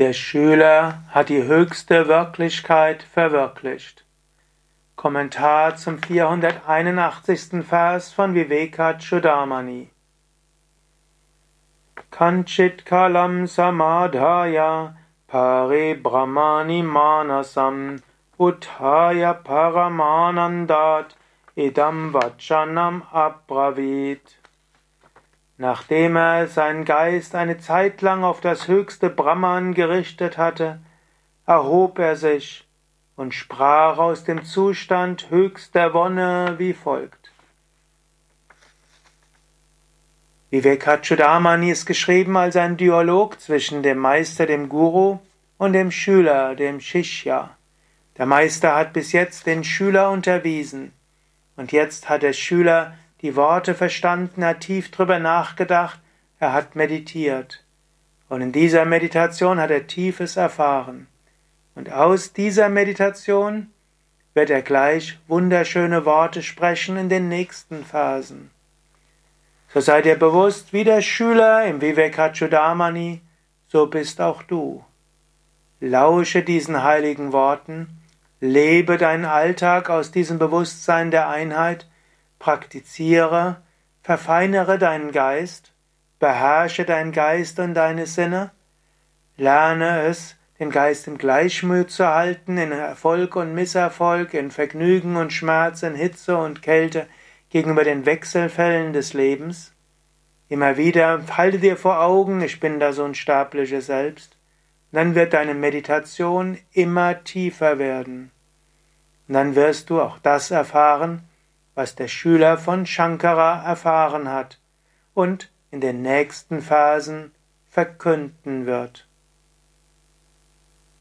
Der Schüler hat die höchste Wirklichkeit verwirklicht. Kommentar zum 481. Vers von Vivekachudamani. Kanchit kalam samadhaya pare brahmani manasam uthaya paramanandat idam vachanam abravit. Nachdem er seinen Geist eine Zeit lang auf das höchste Brahman gerichtet hatte, erhob er sich und sprach aus dem Zustand höchster Wonne wie folgt. Vivekachudamani ist geschrieben als ein Dialog zwischen dem Meister, dem Guru, und dem Schüler, dem Shishya. Der Meister hat bis jetzt den Schüler unterwiesen, und jetzt hat der Schüler die Worte verstanden, er hat tief drüber nachgedacht, er hat meditiert. Und in dieser Meditation hat er Tiefes erfahren. Und aus dieser Meditation wird er gleich wunderschöne Worte sprechen in den nächsten Phasen. So sei dir bewusst, wie der Schüler im Vivekachudamani, so bist auch du. Lausche diesen heiligen Worten, lebe deinen Alltag aus diesem Bewusstsein der Einheit praktiziere, verfeinere deinen Geist, beherrsche deinen Geist und deine Sinne, lerne es, den Geist im Gleichmut zu halten, in Erfolg und Misserfolg, in Vergnügen und Schmerz, in Hitze und Kälte, gegenüber den Wechselfällen des Lebens. Immer wieder halte dir vor Augen, ich bin das unsterbliche Selbst. Dann wird deine Meditation immer tiefer werden. Und dann wirst du auch das erfahren, was der Schüler von Shankara erfahren hat und in den nächsten Phasen verkünden wird.